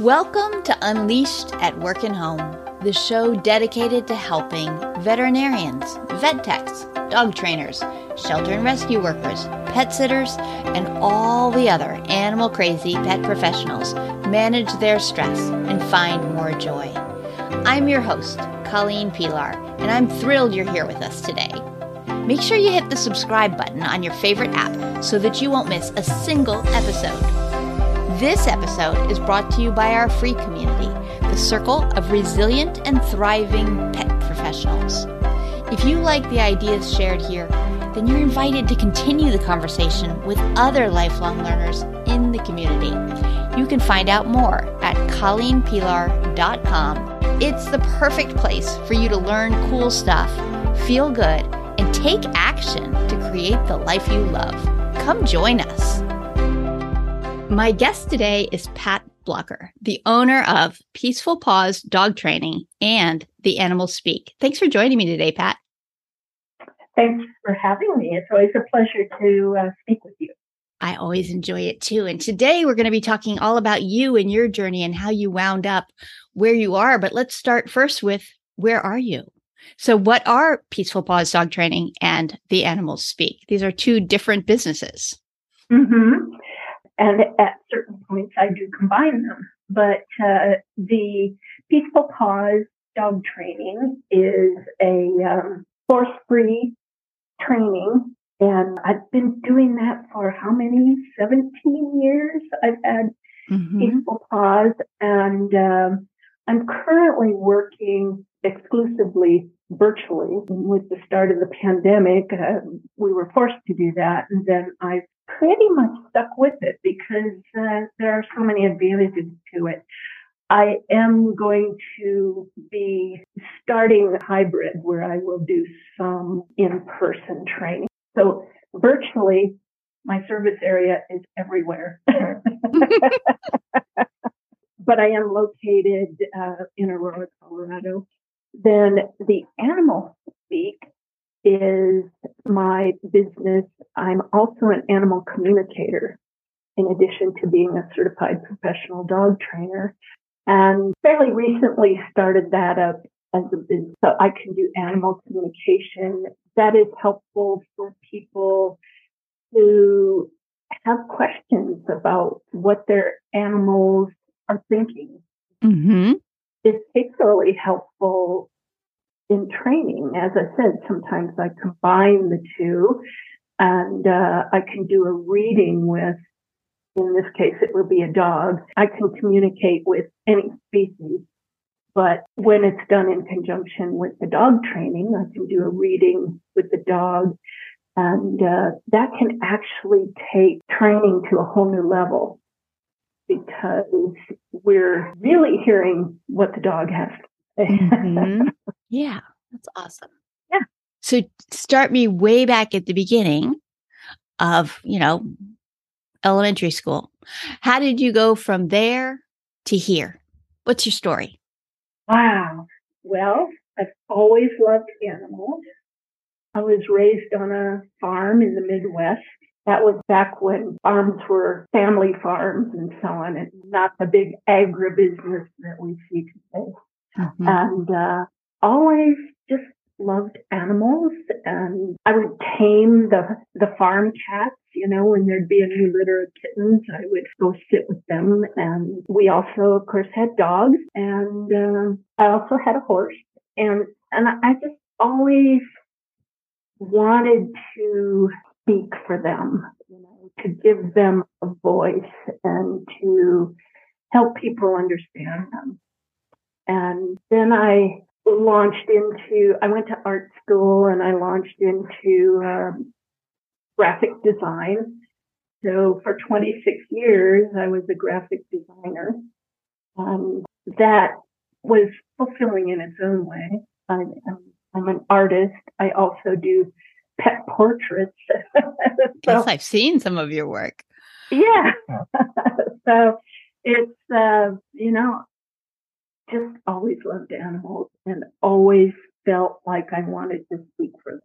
Welcome to Unleashed at Work and Home, the show dedicated to helping veterinarians, vet techs, dog trainers, shelter and rescue workers, pet sitters, and all the other animal crazy pet professionals manage their stress and find more joy. I'm your host, Colleen Pelar, and I'm thrilled you're here with us today. Make sure you hit the subscribe button on your favorite app so that you won't miss a single episode. This episode is brought to you by our free community, the Circle of Resilient and Thriving Pet Professionals. If you like the ideas shared here, then you're invited to continue the conversation with other lifelong learners in the community. You can find out more at colleenpelar.com. It's the perfect place for you to learn cool stuff, feel good, and take action to create the life you love. Come join us. My guest today is Pat Blocker, the owner of Peaceful Paws Dog Training and The Animals Speak. Thanks for joining me today, Pat. Thanks for having me. It's always a pleasure to uh, speak with you. I always enjoy it too. And today we're going to be talking all about you and your journey and how you wound up where you are. But let's start first with where are you? So, what are Peaceful Paws Dog Training and The Animals Speak? These are two different businesses. Mm-hmm. And at certain points, I do combine them. But uh, the Peaceful Paws dog training is a um, force free training. And I've been doing that for how many? 17 years. I've had mm-hmm. Peaceful Paws. And um, I'm currently working exclusively virtually. With the start of the pandemic, uh, we were forced to do that. And then I've pretty much stuck with it because uh, there are so many advantages to it. I am going to be starting hybrid where I will do some in-person training. So virtually my service area is everywhere. but I am located uh, in Aurora, Colorado. Then the animal speak is my business. I'm also an animal communicator in addition to being a certified professional dog trainer and fairly recently started that up as a business. So I can do animal communication. That is helpful for people who have questions about what their animals are thinking. Mm-hmm. It's particularly helpful in training. As I said, sometimes I combine the two and uh, I can do a reading with, in this case, it would be a dog. I can communicate with any species. But when it's done in conjunction with the dog training, I can do a reading with the dog. And uh, that can actually take training to a whole new level because we're really hearing what the dog has to say. Mm-hmm. Yeah, that's awesome. Yeah. So start me way back at the beginning of, you know, elementary school. How did you go from there to here? What's your story? Wow. Well, I've always loved animals. I was raised on a farm in the Midwest. That was back when farms were family farms and so on, and not the big agribusiness that we see today. Mm-hmm. And uh, always just loved animals and I would tame the the farm cats, you know, when there'd be a new litter of kittens, I would go sit with them. And we also, of course, had dogs and uh, I also had a horse. And and I just always wanted to speak for them, you know, to give them a voice and to help people understand them. And then I launched into, I went to art school and I launched into um, graphic design. So for 26 years, I was a graphic designer. Um, that was fulfilling in its own way. I'm, I'm, an artist. I also do pet portraits. so, yes, I've seen some of your work. Yeah. so it's, uh, you know, just always loved animals and always felt like I wanted to speak for them.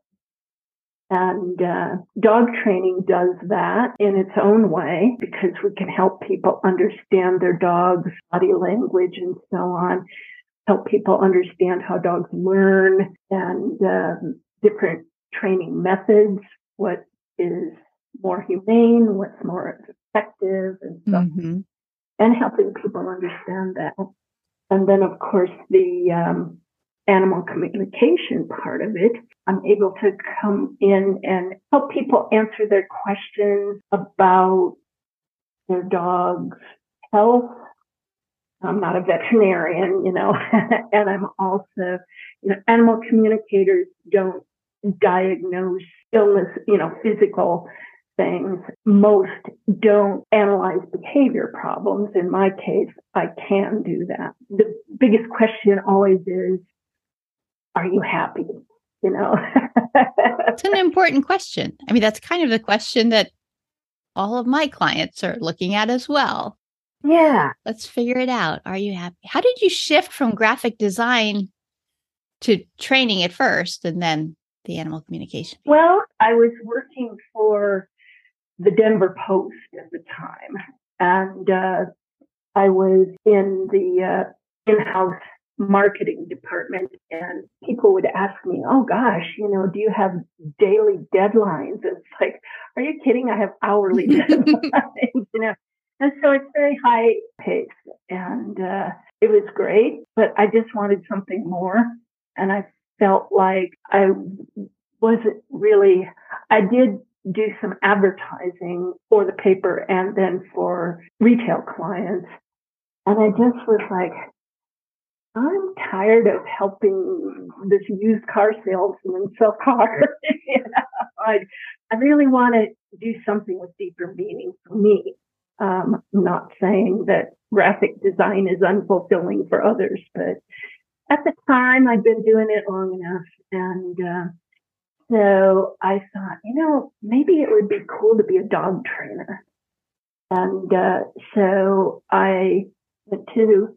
And uh, dog training does that in its own way because we can help people understand their dog's body language and so on, help people understand how dogs learn and um, different training methods, what is more humane, what's more effective, and stuff, mm-hmm. and helping people understand that. And then, of course, the um, animal communication part of it. I'm able to come in and help people answer their questions about their dog's health. I'm not a veterinarian, you know, and I'm also, you know, animal communicators don't diagnose illness, you know, physical things. Most don't analyze behavior problems. In my case, I can do that. The biggest question always is, are you happy? You know, it's an important question. I mean, that's kind of the question that all of my clients are looking at as well. Yeah. Let's figure it out. Are you happy? How did you shift from graphic design to training at first and then the animal communication? Well, I was working for the Denver Post at the time, and uh, I was in the uh, in house marketing department and people would ask me, Oh gosh, you know, do you have daily deadlines? And it's like, are you kidding? I have hourly deadlines, you know. And so it's very high pace and uh, it was great, but I just wanted something more. And I felt like I wasn't really, I did do some advertising for the paper and then for retail clients. And I just was like, I'm tired of helping this used car salesman sell cars. you know? I, I really want to do something with deeper meaning for me. Um, I'm not saying that graphic design is unfulfilling for others, but at the time I'd been doing it long enough. And uh, so I thought, you know, maybe it would be cool to be a dog trainer. And uh, so I went to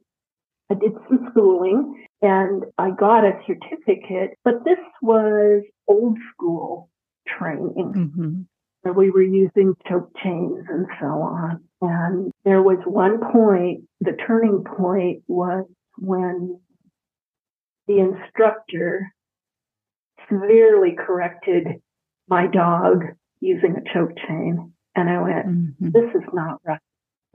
I did some schooling and I got a certificate, but this was old school training. Mm-hmm. We were using choke chains and so on. And there was one point, the turning point was when the instructor severely corrected my dog using a choke chain. And I went, mm-hmm. this is not right.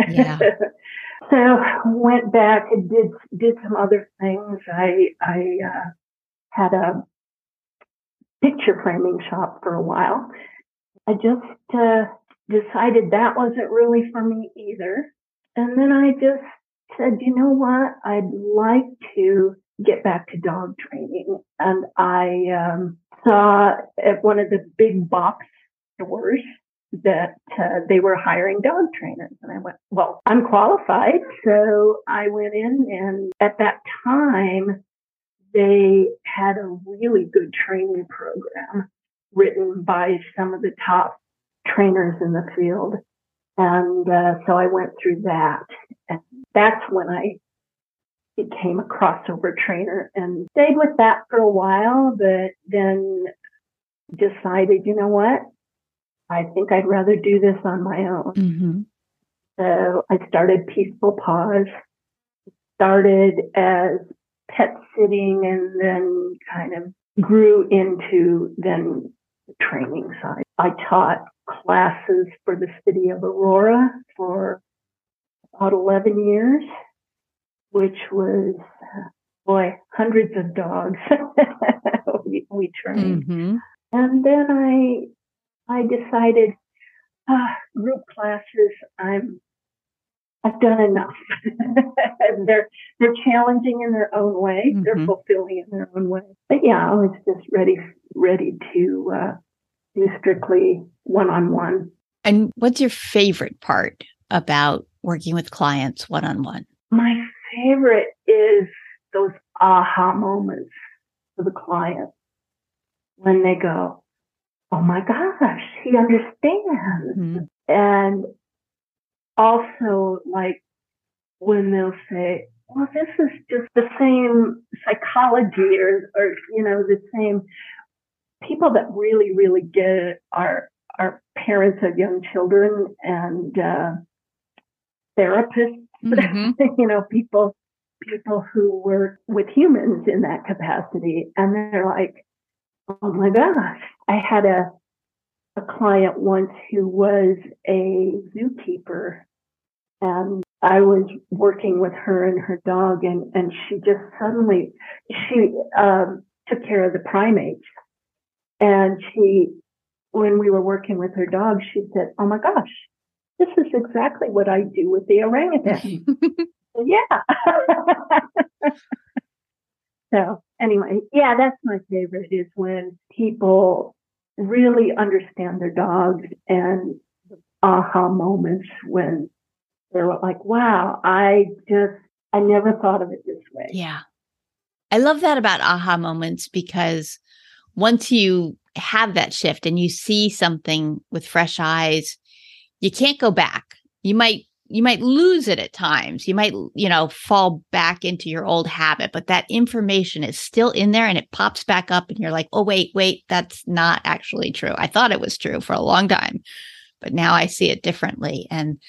Yeah. so went back and did did some other things. I I uh, had a picture framing shop for a while. I just uh, decided that wasn't really for me either. And then I just said, you know what? I'd like to get back to dog training. And I um, saw at one of the big box stores that uh, they were hiring dog trainers. And I went, well, I'm qualified. So I went in and at that time, they had a really good training program written by some of the top trainers in the field. And uh, so I went through that. And that's when I became a crossover trainer and stayed with that for a while, but then decided, you know what? I think I'd rather do this on my own. Mm-hmm. So I started Peaceful Paws, started as pet sitting, and then kind of grew into then the training side. I taught classes for the city of Aurora for about 11 years, which was, boy, hundreds of dogs we, we, trained. Mm-hmm. And then I I decided, ah, group classes, I'm, I've done enough. they're they're challenging in their own way. Mm-hmm. They're fulfilling in their own way. But yeah, I was just ready ready to uh, do strictly one on one. And what's your favorite part about working with clients one on one? My favorite is those aha moments for the client when they go, oh my gosh, he understands. Mm-hmm. And also, like, when they'll say, well, this is just the same psychology or, or, you know, the same people that really, really get it are are parents of young children and uh, therapists. Mm-hmm. you know, people people who work with humans in that capacity, and they're like, "Oh my gosh!" I had a a client once who was a zookeeper, and I was working with her and her dog, and and she just suddenly she um, took care of the primates, and she when we were working with her dog, she said, "Oh my gosh, this is exactly what I do with the orangutan." yeah. so anyway, yeah, that's my favorite is when people really understand their dogs and the aha moments when they're like, wow, I just, I never thought of it this way. Yeah. I love that about aha moments because once you have that shift and you see something with fresh eyes, you can't go back. You might you might lose it at times. You might, you know, fall back into your old habit, but that information is still in there and it pops back up and you're like, "Oh wait, wait, that's not actually true. I thought it was true for a long time, but now I see it differently." And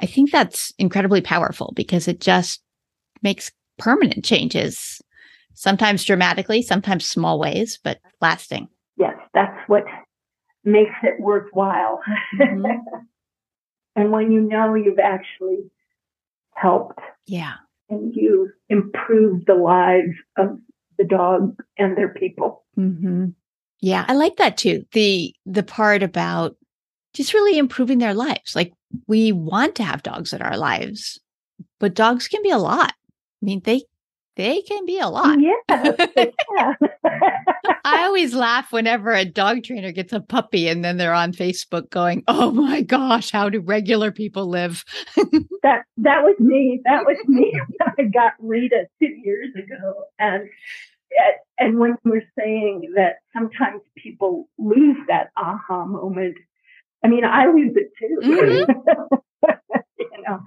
I think that's incredibly powerful because it just makes permanent changes, sometimes dramatically, sometimes small ways, but lasting. Yes, that's what makes it worthwhile. Mm-hmm. and when you know you've actually helped. Yeah. And you improved the lives of the dog and their people. Mm-hmm. Yeah, I like that too. The the part about just really improving their lives. Like we want to have dogs in our lives, but dogs can be a lot. I mean, they they can be a lot. Yeah. I always laugh whenever a dog trainer gets a puppy and then they're on Facebook going, "Oh my gosh, how do regular people live?" that that was me. That was me. I got Rita 2 years ago and and when you were saying that sometimes people lose that aha moment, I mean, I lose it too. Mm-hmm. you know,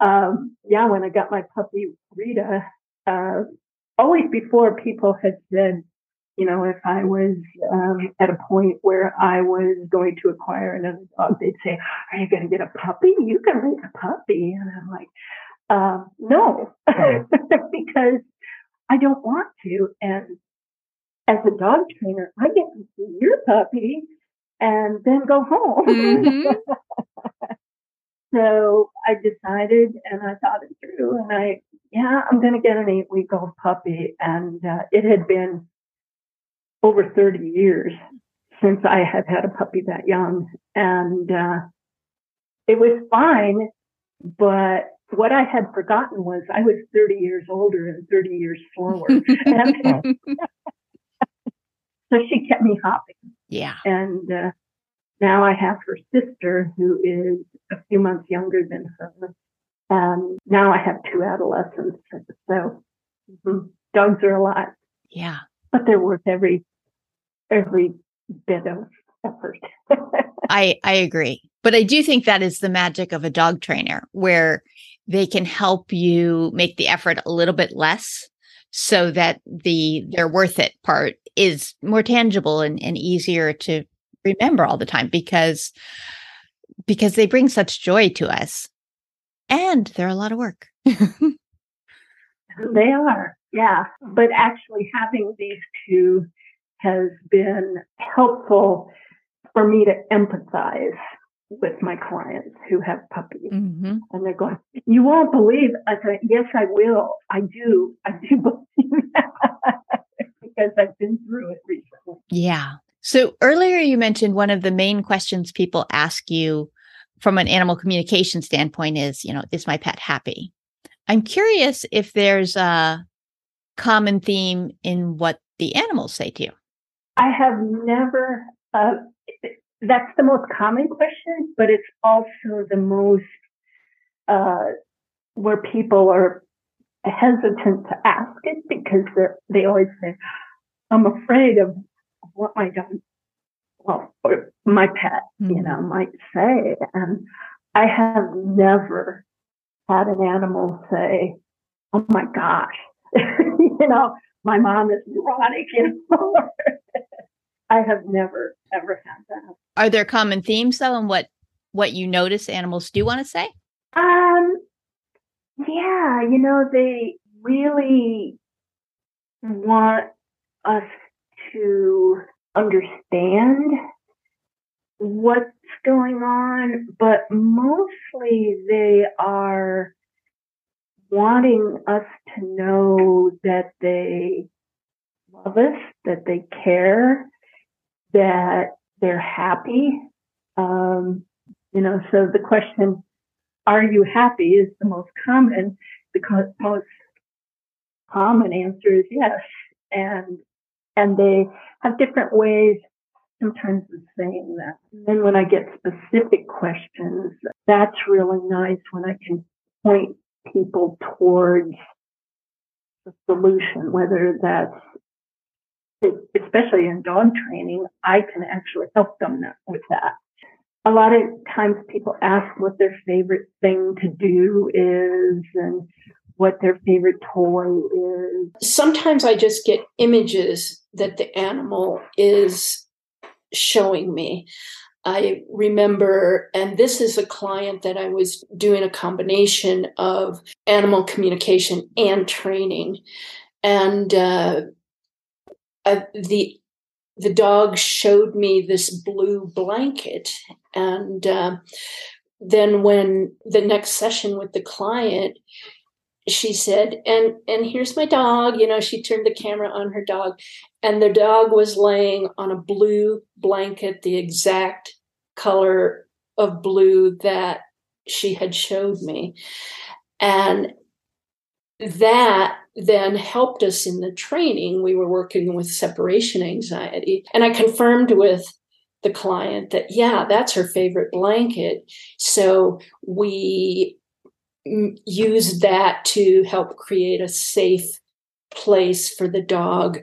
um, yeah, when I got my puppy Rita, uh, always before people had said, you know, if I was um, at a point where I was going to acquire another dog, they'd say, "Are you going to get a puppy? You can raise a puppy." And I'm like, uh, "No, because I don't want to." And as a dog trainer, I get to see your puppy and then go home. Mm-hmm. so I decided, and I thought it through, and I yeah, I'm going to get an eight week old puppy. And uh, it had been over 30 years since I had had a puppy that young. And uh, it was fine. But what I had forgotten was I was 30 years older and 30 years forward. and, so she kept me hopping. Yeah. And uh, now I have her sister who is a few months younger than her. And now I have two adolescents. So mm-hmm, dogs are a lot. Yeah. But they're worth every every bit of effort. I I agree. But I do think that is the magic of a dog trainer where they can help you make the effort a little bit less so that the they're worth it part is more tangible and, and easier to remember all the time because because they bring such joy to us and they're a lot of work. they are, yeah. But actually, having these two has been helpful for me to empathize with my clients who have puppies. Mm-hmm. And they're going, You won't believe. I said, Yes, I will. I do. I do believe that because I've been through it recently. Yeah. So earlier you mentioned one of the main questions people ask you from an animal communication standpoint is, you know, is my pet happy? I'm curious if there's a common theme in what the animals say to you. I have never, uh, that's the most common question, but it's also the most, uh, where people are hesitant to ask it because they always say, I'm afraid of what my dog well, or my pet, mm-hmm. you know, might say. And I have never had an animal say, oh my gosh, you know, my mom is neurotic, you know. I have never ever had that. Are there common themes though, and what what you notice animals do want to say? Um, yeah, you know, they really want us to understand what's going on, but mostly they are wanting us to know that they love us, that they care, that they're happy. Um, you know, so the question, are you happy is the most common because most common answer is yes. And and they have different ways sometimes of saying that. And then when I get specific questions, that's really nice when I can point people towards the solution, whether that's especially in dog training, I can actually help them with that. A lot of times people ask what their favorite thing to do is and what their favorite toy is. Sometimes I just get images that the animal is showing me. I remember, and this is a client that I was doing a combination of animal communication and training. And uh, uh, the the dog showed me this blue blanket, and uh, then when the next session with the client, she said, "and and here's my dog." You know, she turned the camera on her dog, and the dog was laying on a blue blanket, the exact color of blue that she had showed me. And that then helped us in the training. We were working with separation anxiety. And I confirmed with the client that, yeah, that's her favorite blanket. So we used that to help create a safe place for the dog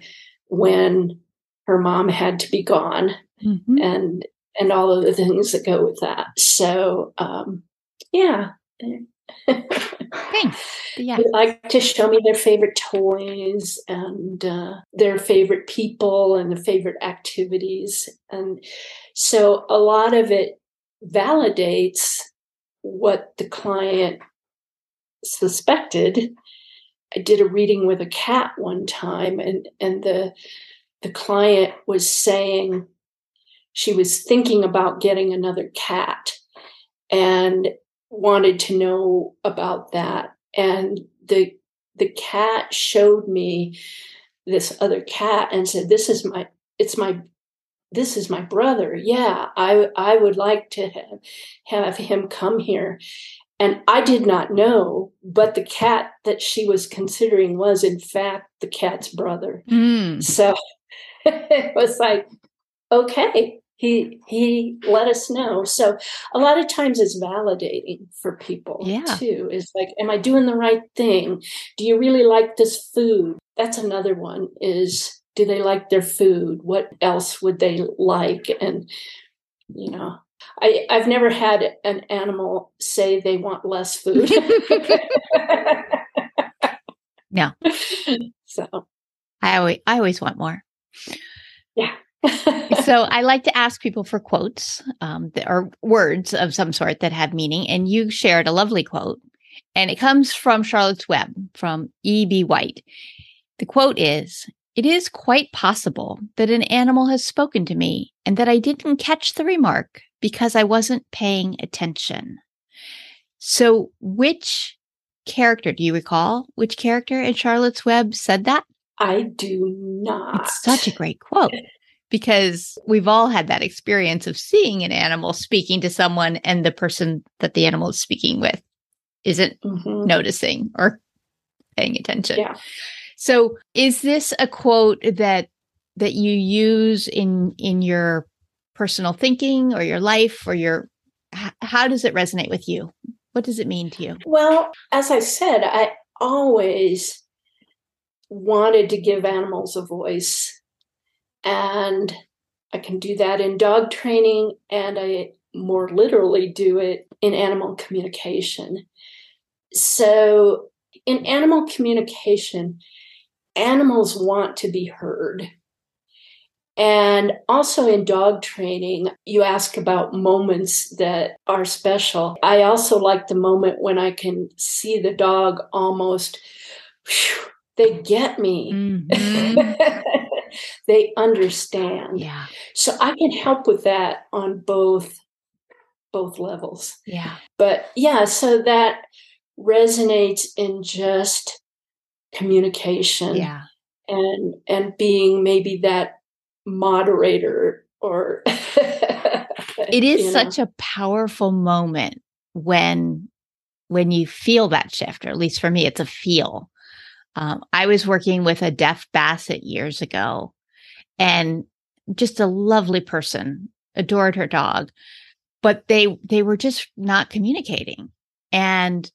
when her mom had to be gone. Mm-hmm. And and all of the things that go with that. So, um, yeah. Thanks. Yeah. They like to show me their favorite toys and uh, their favorite people and their favorite activities. And so a lot of it validates what the client suspected. I did a reading with a cat one time and, and the the client was saying she was thinking about getting another cat and wanted to know about that and the the cat showed me this other cat and said this is my it's my this is my brother yeah i i would like to have, have him come here and i did not know but the cat that she was considering was in fact the cat's brother. Mm. so it was like okay he he let us know. So a lot of times it's validating for people yeah. too. Is like am i doing the right thing? Do you really like this food? That's another one is do they like their food? What else would they like? And you know I, I've never had an animal say they want less food. no. So I always I always want more. Yeah so I like to ask people for quotes um, that are words of some sort that have meaning. And you shared a lovely quote, and it comes from Charlotte's Web from E.B. White. The quote is It is quite possible that an animal has spoken to me and that I didn't catch the remark because I wasn't paying attention. So, which character do you recall? Which character in Charlotte's Web said that? I do not. It's such a great quote because we've all had that experience of seeing an animal speaking to someone and the person that the animal is speaking with isn't mm-hmm. noticing or paying attention. Yeah. So is this a quote that that you use in in your personal thinking or your life or your how does it resonate with you? What does it mean to you? Well, as I said, I always wanted to give animals a voice and I can do that in dog training, and I more literally do it in animal communication. So, in animal communication, animals want to be heard. And also in dog training, you ask about moments that are special. I also like the moment when I can see the dog almost, whew, they get me. Mm-hmm. they understand. Yeah. So I can help with that on both both levels. Yeah. But yeah, so that resonates in just communication. Yeah. And and being maybe that moderator or it is such know. a powerful moment when when you feel that shift or at least for me it's a feel. Um, i was working with a deaf basset years ago and just a lovely person adored her dog but they they were just not communicating. And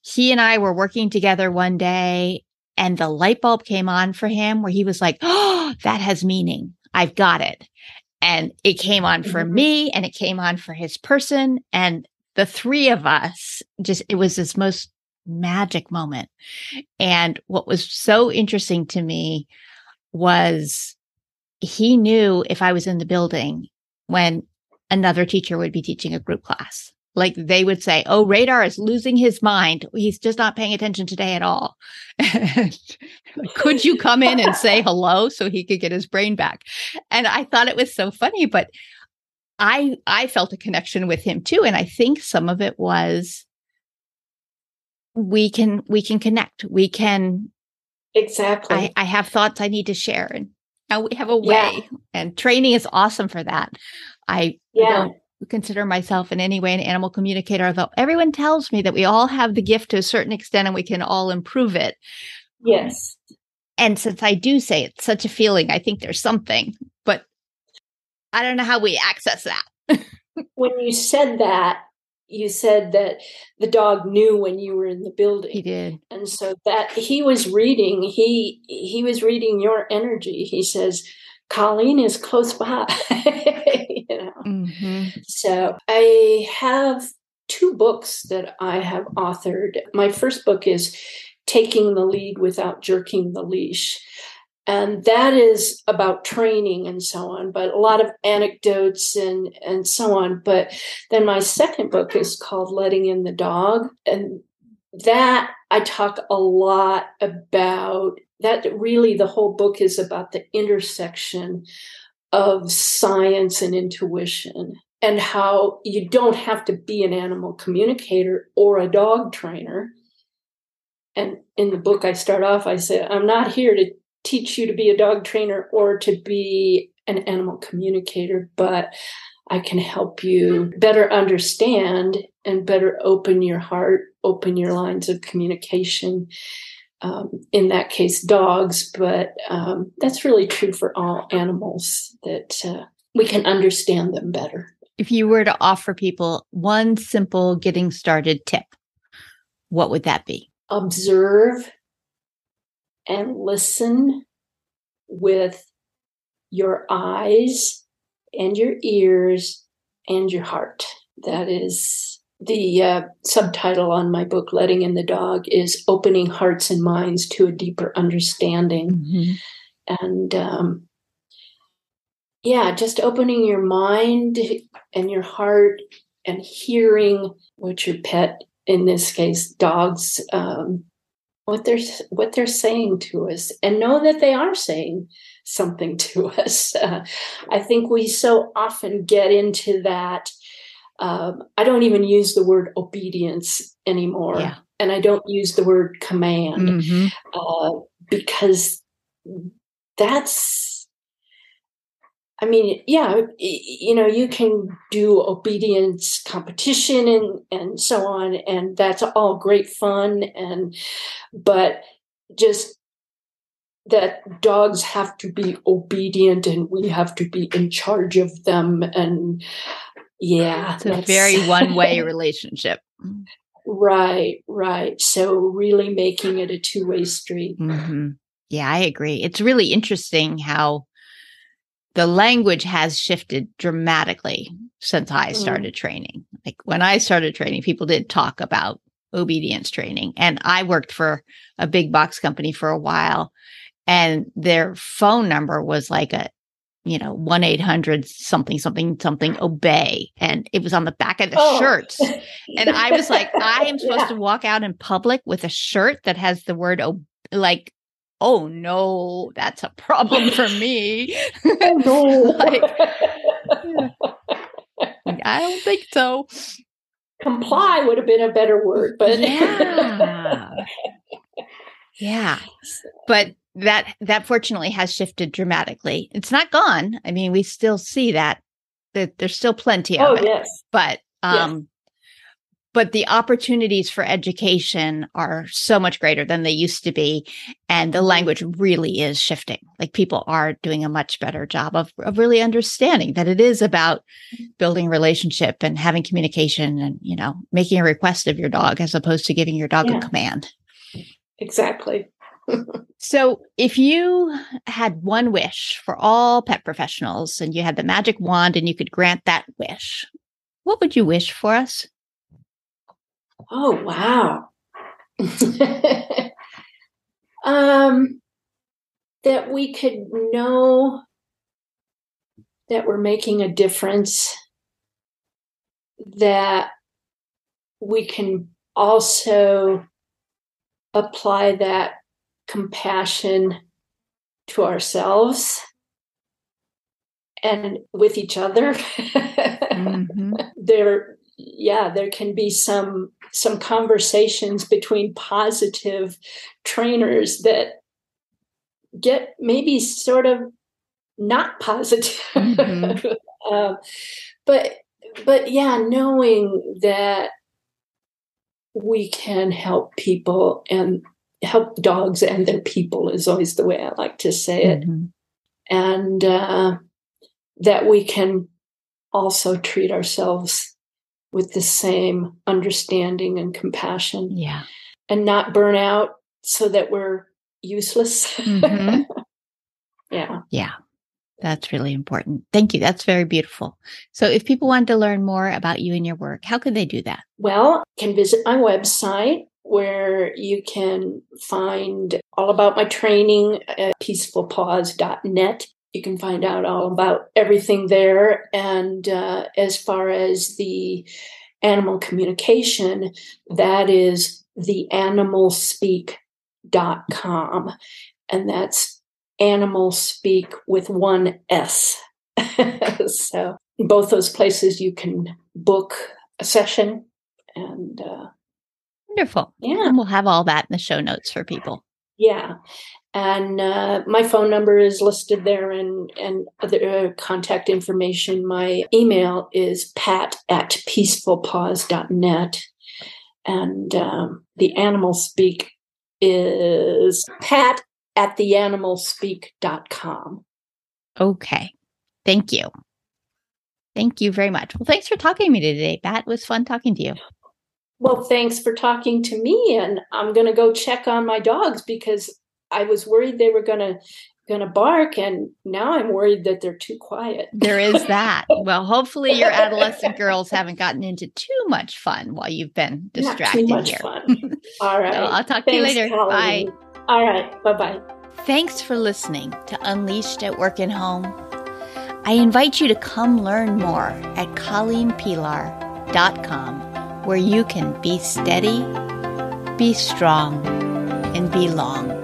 he and i were working together one day and the light bulb came on for him where he was like oh that has meaning I've got it. And it came on for mm-hmm. me and it came on for his person. And the three of us just, it was this most magic moment. And what was so interesting to me was he knew if I was in the building when another teacher would be teaching a group class. Like they would say, Oh, radar is losing his mind. He's just not paying attention today at all. could you come in and say hello so he could get his brain back? And I thought it was so funny, but I I felt a connection with him too. And I think some of it was we can we can connect. We can Exactly. I, I have thoughts I need to share and now we have a way. Yeah. And training is awesome for that. I yeah. don't consider myself in any way an animal communicator, although everyone tells me that we all have the gift to a certain extent and we can all improve it. Yes. And since I do say it's such a feeling, I think there's something, but I don't know how we access that. when you said that, you said that the dog knew when you were in the building. He did. And so that he was reading, he he was reading your energy. He says, Colleen is close by. you know? Mm-hmm. So I have two books that I have authored. My first book is Taking the Lead Without Jerking the Leash. And that is about training and so on, but a lot of anecdotes and, and so on. But then my second book is called Letting in the Dog. And that I talk a lot about that really the whole book is about the intersection of science and intuition and how you don't have to be an animal communicator or a dog trainer. And in the book, I start off, I say, I'm not here to teach you to be a dog trainer or to be an animal communicator, but I can help you better understand and better open your heart, open your lines of communication. Um, in that case, dogs, but um, that's really true for all animals that uh, we can understand them better. If you were to offer people one simple getting started tip, what would that be? Observe and listen with your eyes and your ears and your heart. That is the uh, subtitle on my book, Letting in the Dog, is Opening Hearts and Minds to a Deeper Understanding. Mm-hmm. And um, yeah, just opening your mind and your heart and hearing what your pet, in this case, dogs, um, what they're what they're saying to us, and know that they are saying something to us. Uh, I think we so often get into that. Um, I don't even use the word obedience anymore. Yeah. And I don't use the word command mm-hmm. uh, because that's, I mean, yeah, you know, you can do obedience competition and, and so on, and that's all great fun. And, but just that dogs have to be obedient and we have to be in charge of them and yeah it's a very one way relationship right right so really making it a two way street mm-hmm. yeah i agree it's really interesting how the language has shifted dramatically since i mm. started mm. training like when i started training people did talk about obedience training and i worked for a big box company for a while and their phone number was like a you know, 1 800 something, something, something, obey. And it was on the back of the Oh. shirts. And I was like, I am supposed Yeah. to walk out in public with a shirt that has the word, ob- like, oh no, that's a problem for me. Oh no. Like- I don't think so. Comply would have been a better word, but yeah. yeah. But that that fortunately has shifted dramatically. It's not gone. I mean, we still see that. That there's still plenty of oh it. yes. But Yes. um but the opportunities for education are so much greater than they used to be. And the language really is shifting. Like people are doing a much better job of, of really understanding that it is about building relationship and having communication and, you know, making a request of your dog as opposed to giving your dog Yeah. a command. Exactly. So, if you had one wish for all pet professionals and you had the magic wand and you could grant that wish, what would you wish for us? Oh wow. um that we could know that we're making a difference that we can also apply that compassion to ourselves and with each other Mhm. there yeah there can be some some conversations between positive trainers that get maybe sort of not positive Mhm. um, but but yeah knowing that we can help people and help dogs and their people is always the way i like to say it Mhm. and uh, that we can also treat ourselves with the same understanding and compassion Yeah. and not burn out so that we're useless. Mhm. yeah. Yeah. That's really important. Thank you. That's very beautiful. So, if people want to learn more about you and your work, how could they do that? Well, you can visit my website where you can find all about my training at peacefulpaws.net. You can find out all about everything there. And uh, as far as the animal communication, that is theanimalspeak.com. And that's animal speak with one S. so, both those places you can book a session and uh, Wonderful. yeah And we'll have all that in the show notes for people. yeah and uh, my phone number is listed there and and other uh, contact information my email is pat at peacefulpaws.net and um, the animal speak is pat at theanimalspeak.com Okay. Thank you. Thank you very much. Well, thanks for talking to me today, Pat. It was fun talking to you. Well thanks for talking to me and i'm going to go check on my dogs because i was worried they were going to going to bark and now i'm worried that they're too quiet There is that. Well, hopefully your adolescent girls haven't gotten into too much fun while you've been Not distracted too much here. fun. All right. So I'll talk to you later. Bye. All right. Bye bye. Thanks for listening to Unleashed at Work and Home. I invite you to come learn more at colleenpelar.com where you can be steady, be strong, and belong.